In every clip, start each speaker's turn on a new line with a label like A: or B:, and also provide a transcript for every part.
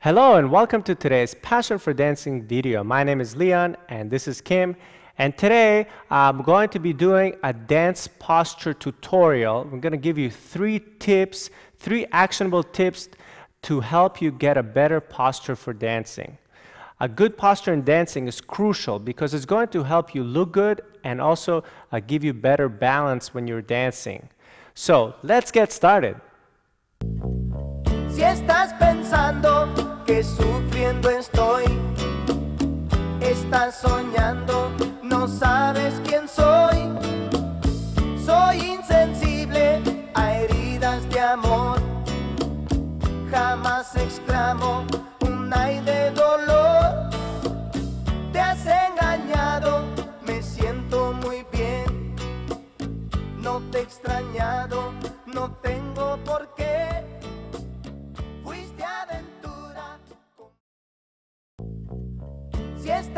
A: Hello and welcome to today's Passion for Dancing video. My name is Leon and this is Kim. And today I'm going to be doing a dance posture tutorial. I'm going to give you three tips, three actionable tips to help you get a better posture for dancing. A good posture in dancing is crucial because it's going to help you look good and also uh, give you better balance when you're dancing. So let's get started.
B: Si estás pensando que sufriendo estoy, estás soñando, no sabes quién soy. Soy insensible a heridas de amor. Jamás exclamo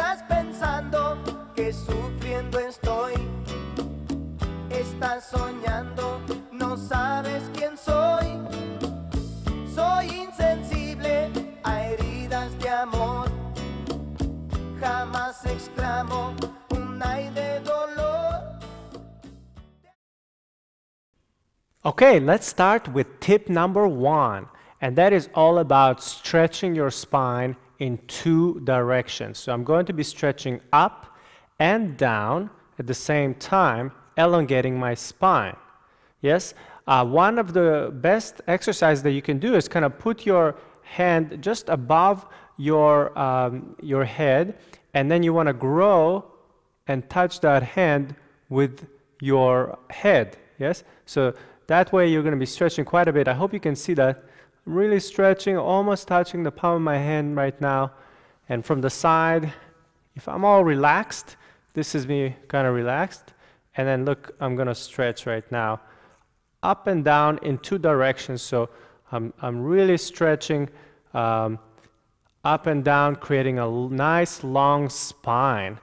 B: estás pensando que sufriendo estoy, estás soñando, no sabes quién soy. Soy insensible a heridas de amor. Jamás exclamo un ay de dolor.
A: Okay, let's start with tip number one, and that is all about stretching your spine in two directions. So I'm going to be stretching up and down at the same time, elongating my spine. Yes, uh, one of the best exercises that you can do is kind of put your hand just above your um, your head, and then you want to grow and touch that hand with your head. Yes, so that way you're going to be stretching quite a bit. I hope you can see that. I'm really stretching, almost touching the palm of my hand right now. And from the side, if I'm all relaxed, this is me kind of relaxed. And then look, I'm going to stretch right now up and down in two directions. So I'm, I'm really stretching um, up and down, creating a nice long spine.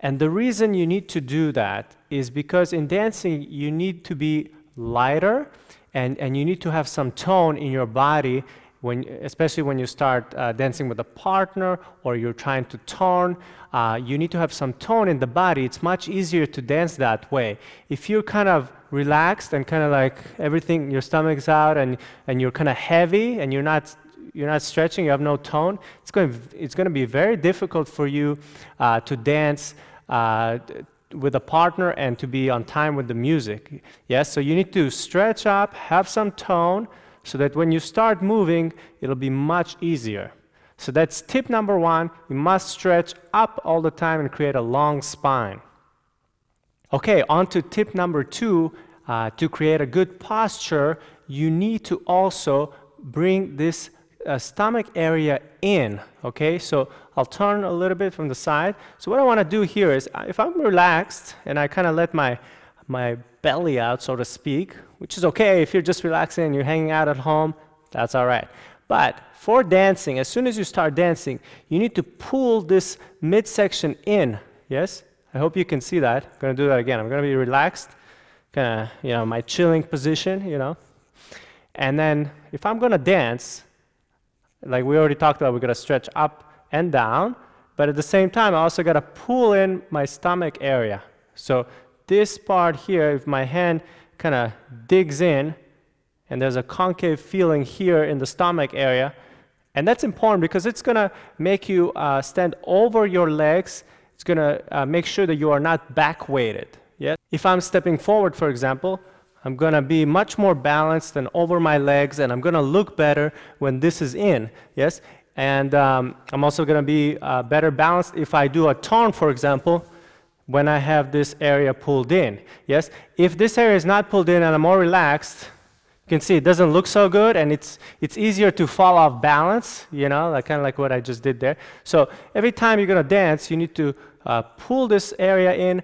A: And the reason you need to do that is because in dancing, you need to be lighter and, and you need to have some tone in your body when, especially when you start uh, dancing with a partner or you're trying to turn, uh, you need to have some tone in the body. It's much easier to dance that way. If you're kind of relaxed and kind of like everything, your stomach's out and, and you're kind of heavy and you're not, you're not stretching, you have no tone, it's going, it's going to be very difficult for you uh, to dance uh, with a partner and to be on time with the music. Yes, so you need to stretch up, have some tone, so that when you start moving, it'll be much easier. So that's tip number one. You must stretch up all the time and create a long spine. Okay, on to tip number two. Uh, to create a good posture, you need to also bring this uh, stomach area in. Okay, so I'll turn a little bit from the side. So what I want to do here is, if I'm relaxed and I kind of let my my belly out, so to speak, which is okay if you're just relaxing and you're hanging out at home, that's all right. But for dancing, as soon as you start dancing, you need to pull this midsection in. Yes? I hope you can see that. I'm going to do that again. I'm going to be relaxed, kind of, you know, my chilling position, you know. And then if I'm going to dance, like we already talked about, we're going to stretch up and down, but at the same time, I also got to pull in my stomach area. So this part here, if my hand kind of digs in, and there's a concave feeling here in the stomach area, and that's important because it's going to make you uh, stand over your legs. It's going to uh, make sure that you are not back weighted. Yeah? If I'm stepping forward, for example, I'm going to be much more balanced and over my legs, and I'm going to look better when this is in. Yes? And um, I'm also going to be uh, better balanced if I do a turn, for example, when I have this area pulled in. Yes? If this area is not pulled in and I'm more relaxed, you can see it doesn't look so good and it's, it's easier to fall off balance, you know, like kind of like what I just did there. So every time you're going to dance, you need to uh, pull this area in.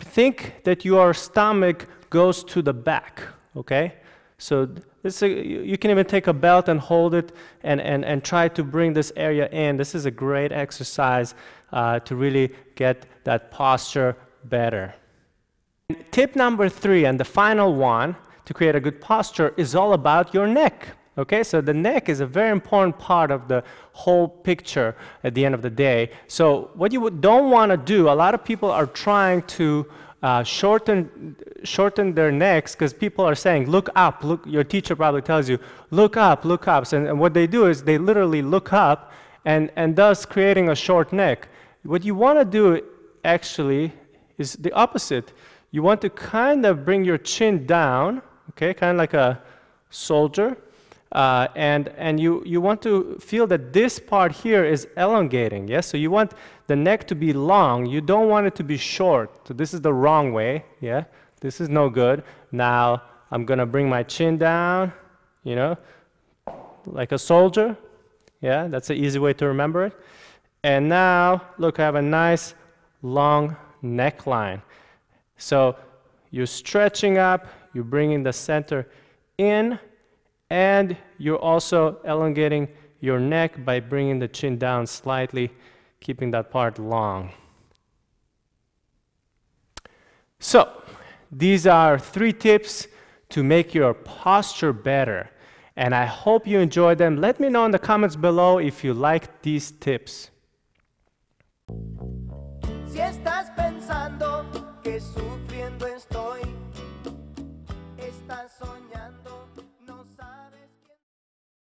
A: Think that your stomach goes to the back, okay? So this, a, you can even take a belt and hold it and, and, and try to bring this area in. This is a great exercise uh, to really get that posture better. Tip number three, and the final one to create a good posture, is all about your neck. Okay, so the neck is a very important part of the whole picture at the end of the day. So, what you don't want to do, a lot of people are trying to uh, shorten, shorten their necks because people are saying, Look up. Look, your teacher probably tells you, Look up, look up. So, and what they do is they literally look up and, and thus creating a short neck. What you want to do actually is the opposite. You want to kind of bring your chin down, okay, kind of like a soldier. Uh, and and you, you want to feel that this part here is elongating, yes? So you want the neck to be long. You don't want it to be short. So this is the wrong way, yeah? This is no good. Now I'm going to bring my chin down, you know, like a soldier. Yeah, that's an easy way to remember it. And now, look, I have a nice long neckline. So you're stretching up, you're bringing the center in, and you're also elongating your neck by bringing the chin down slightly, keeping that part long. So, these are three tips to make your posture better. And I hope you enjoyed them. Let me know in the comments below if you like these tips.
B: Si